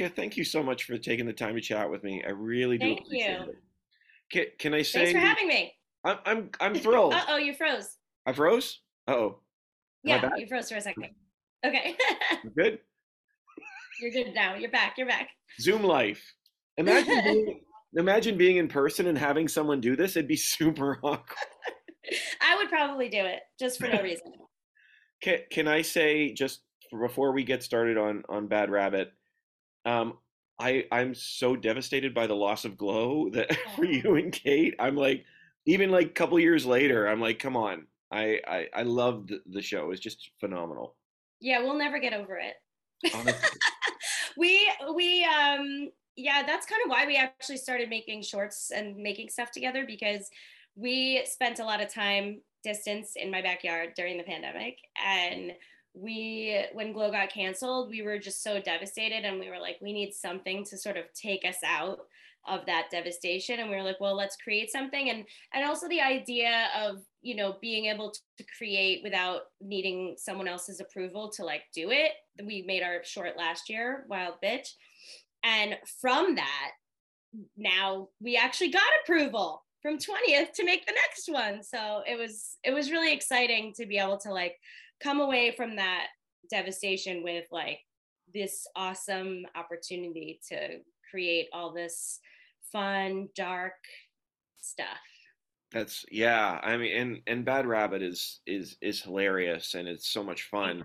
Rebecca, thank you so much for taking the time to chat with me. I really do Thank appreciate you. it. Can, can I say Thanks for having me. I'm I'm I'm thrilled. Uh oh, you froze. I froze? Oh, Yeah, you froze for a second. Okay. good. You're good now. You're back. You're back. Zoom life. Imagine being, imagine being in person and having someone do this. It'd be super awkward. I would probably do it just for no reason. Can, can I say just before we get started on on Bad Rabbit, um, I I'm so devastated by the loss of Glow that for you and Kate, I'm like, even like a couple years later, I'm like, come on, I I, I loved the show. It's just phenomenal. Yeah, we'll never get over it. We we um yeah that's kind of why we actually started making shorts and making stuff together because we spent a lot of time distance in my backyard during the pandemic and we when glow got canceled we were just so devastated and we were like we need something to sort of take us out of that devastation. And we were like well let's create something. And and also the idea of you know being able to create without needing someone else's approval to like do it. We made our short last year wild bitch. And from that now we actually got approval from 20th to make the next one. So it was it was really exciting to be able to like come away from that devastation with like this awesome opportunity to create all this fun dark stuff That's yeah. I mean, and and Bad Rabbit is is is hilarious and it's so much fun.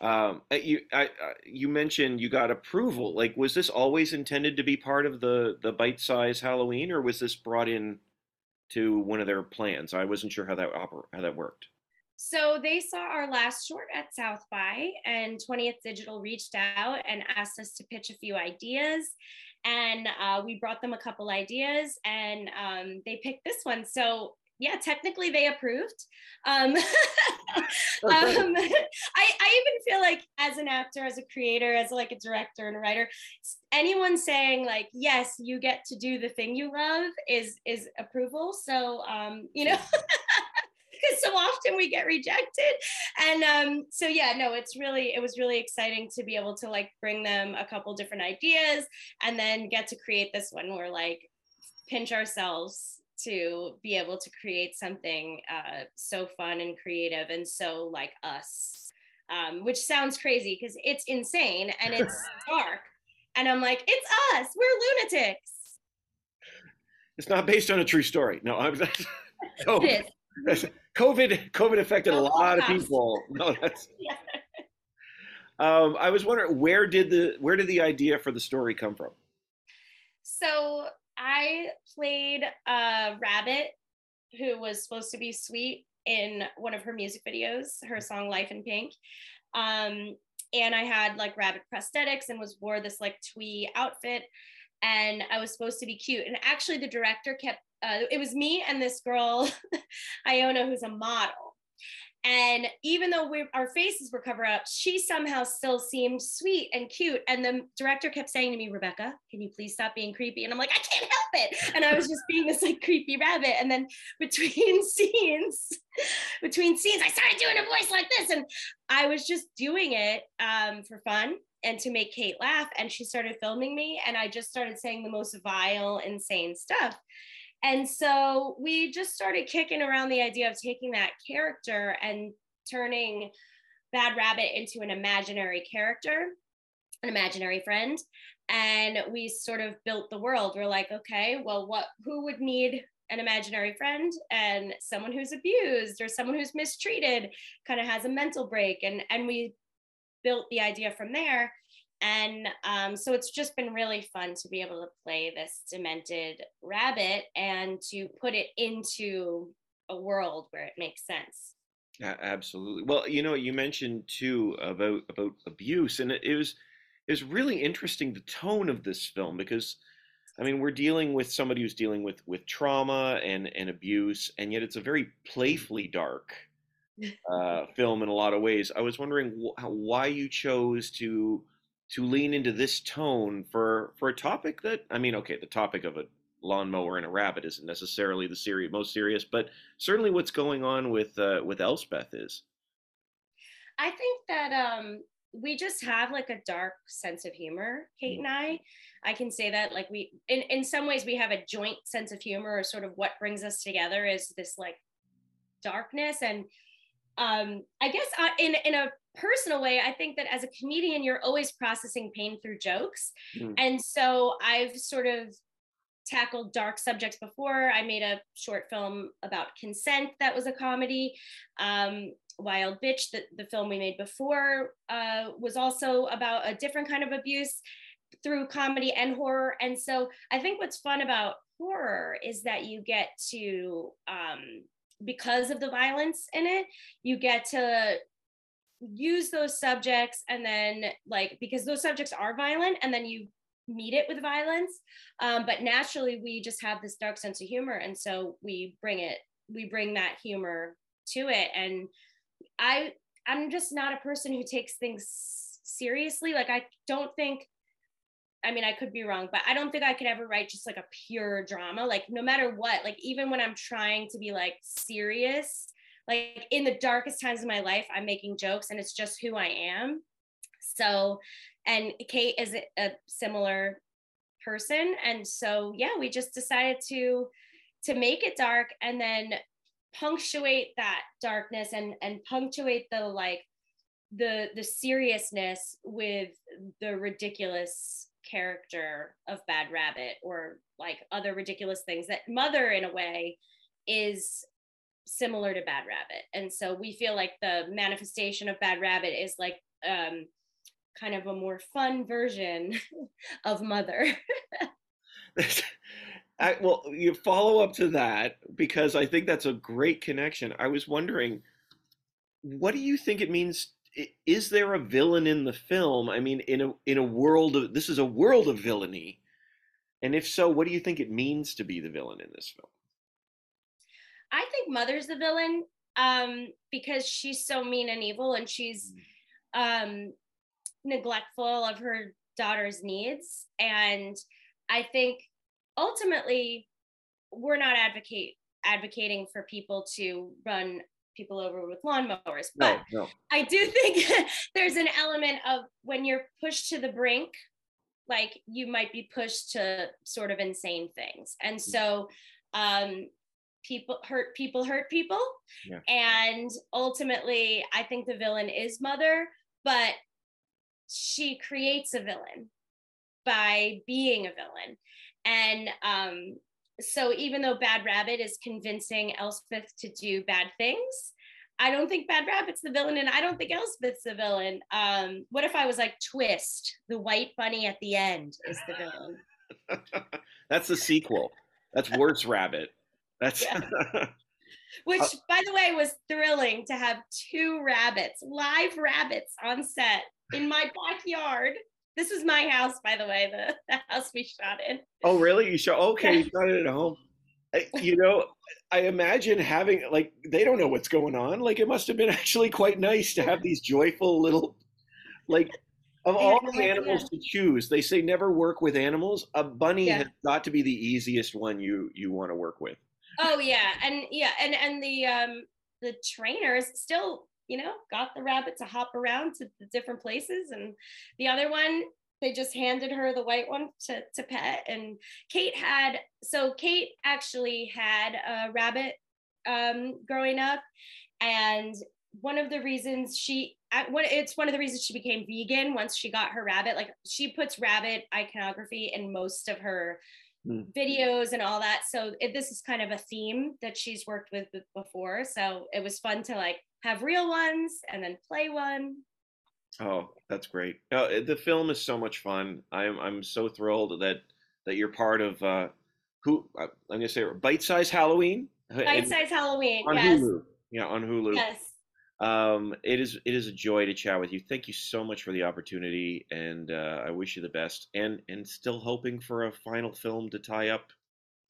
Um, uh, you I, uh, you mentioned you got approval. Like, was this always intended to be part of the the bite size Halloween, or was this brought in to one of their plans? I wasn't sure how that oper- how that worked. So they saw our last short at South by, and 20th Digital reached out and asked us to pitch a few ideas. And uh, we brought them a couple ideas, and um, they picked this one. So yeah, technically they approved. Um, um, I, I even feel like as an actor, as a creator, as like a director and a writer, anyone saying like yes, you get to do the thing you love is is approval. So um, you know. because so often we get rejected and um, so yeah no it's really it was really exciting to be able to like bring them a couple different ideas and then get to create this one where like pinch ourselves to be able to create something uh, so fun and creative and so like us um, which sounds crazy because it's insane and it's dark and i'm like it's us we're lunatics It's not based on a true story. No, I'm. it is COVID COVID affected a Oh, lot of people. No, that's. Yeah. Um, I was wondering where did the where did the idea for the story come from? So I played a rabbit who was supposed to be sweet in one of her music videos, her song Life in Pink. Um, and I had like rabbit prosthetics and was wore this like twee outfit. And I was supposed to be cute. And actually, the director kept, uh, it was me and this girl, Iona, who's a model. And even though we, our faces were covered up, she somehow still seemed sweet and cute. And the director kept saying to me, Rebecca, can you please stop being creepy? And I'm like, I can't help it. And I was just being this like creepy rabbit. And then between scenes, between scenes, I started doing a voice like this. And I was just doing it um, for fun and to make Kate laugh. And she started filming me. And I just started saying the most vile, insane stuff. And so we just started kicking around the idea of taking that character and turning Bad Rabbit into an imaginary character, an imaginary friend. And we sort of built the world. We're like, okay, well, what who would need an imaginary friend and someone who's abused or someone who's mistreated kind of has a mental break and and we built the idea from there and um, so it's just been really fun to be able to play this demented rabbit and to put it into a world where it makes sense. Yeah, Absolutely. Well, you know, you mentioned too about about abuse, and it, it was it was really interesting the tone of this film because, I mean, we're dealing with somebody who's dealing with with trauma and and abuse, and yet it's a very playfully dark uh, film in a lot of ways. I was wondering wh- how, why you chose to to lean into this tone for for a topic that I mean, okay, the topic of a lawnmower and a rabbit isn't necessarily the serious most serious, but certainly what's going on with uh, with Elspeth is. I think that um, we just have like a dark sense of humor, Kate and I. I can say that like we in in some ways we have a joint sense of humor or sort of what brings us together is this like darkness and um I guess uh, in in a personal way I think that as a comedian you're always processing pain through jokes. Mm. And so I've sort of tackled dark subjects before. I made a short film about consent that was a comedy. Um, Wild Bitch, the, the film we made before, uh, was also about a different kind of abuse through comedy and horror. And so I think what's fun about horror is that you get to, um, because of the violence in it, you get to use those subjects and then like because those subjects are violent and then you meet it with violence. Um, but naturally we just have this dark sense of humor. And so we bring it we bring that humor to it. And i i'm just not a person who takes things seriously. Like i don't think I mean, I could be wrong, but I don't think I could ever write just like a pure drama. Like, no matter what, like, even when I'm trying to be like serious, like in the darkest times of my life, I'm making jokes and it's just who I am. So and Kate is a similar person and so yeah we just decided to to make it dark and then punctuate that darkness and and punctuate the like the the seriousness with the ridiculous character of bad rabbit or like other ridiculous things that mother in a way is similar to bad rabbit and so we feel like the manifestation of bad rabbit is like um kind of a more fun version of Mother. I, well, you follow up to that because I think that's a great connection. I was wondering, what do you think it means? Is there a villain in the film? I mean, in a in a world of this is a world of villainy, and if so, what do you think it means to be the villain in this film? I think Mother's the villain um, because she's so mean and evil, and she's mm. um, neglectful of her daughter's needs. And I think ultimately we're not advocate advocating for people to run people over with lawnmowers. But no, no. I do think there's an element of when you're pushed to the brink, like you might be pushed to sort of insane things. And mm. so um people hurt people hurt people. Yeah. And ultimately I think the villain is mother, but she creates a villain by being a villain. And um, so even though Bad Rabbit is convincing Elspeth to do bad things, I don't think Bad Rabbit's the villain, and I don't think Elspeth's the villain. Um, what if I was like Twist, the white bunny at the end is the villain? That's the sequel. That's Worse Rabbit. That's which, uh, by the way, was thrilling to have two rabbits, live rabbits on set in my backyard. This is my house, by the way, the, the house we shot in. Oh, really? You shot? Okay, you shot it at home. you know, I imagine having like they don't know what's going on. Like it must have been actually quite nice to have these joyful little, like, of all the animals to choose. They say never work with animals. A bunny yeah. has got to be the easiest one you you want to work with. Oh yeah, and yeah, and and the um the trainers still you know, got the rabbit to hop around to the different places. And the other one, they just handed her the white one to, to pet. And Kate had, so Kate actually had a rabbit um, growing up. And one of the reasons she, what it's one of the reasons she became vegan once she got her rabbit. Like she puts rabbit iconography in most of her mm. videos and all that. So it, this is kind of a theme that she's worked with before. So it was fun to like have real ones and then play one. Oh, that's great. Uh, the film is so much fun. I'm I'm so thrilled that that you're part of uh, who uh, I'm gonna say Bite Size Halloween. Bite Size Halloween. On yes. Hulu. Yeah, on Hulu. Yes. Um, it is it is a joy to chat with you. Thank you so much for the opportunity, and uh, I wish you the best. And and still hoping for a final film to tie up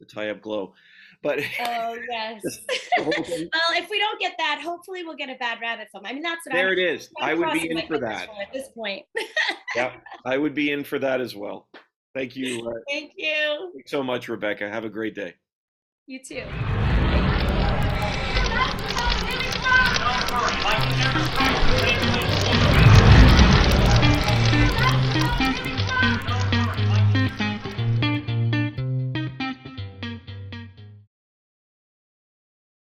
the tie up glow. But oh yes. well, if we don't get that, hopefully we'll get a Bad Rabbit film. I mean, that's what there I'm, it is. I would be in for that at this point. yeah, I would be in for that as well. Thank you. Uh, Thank you. Thanks so much, Rebecca. Have a great day. You too.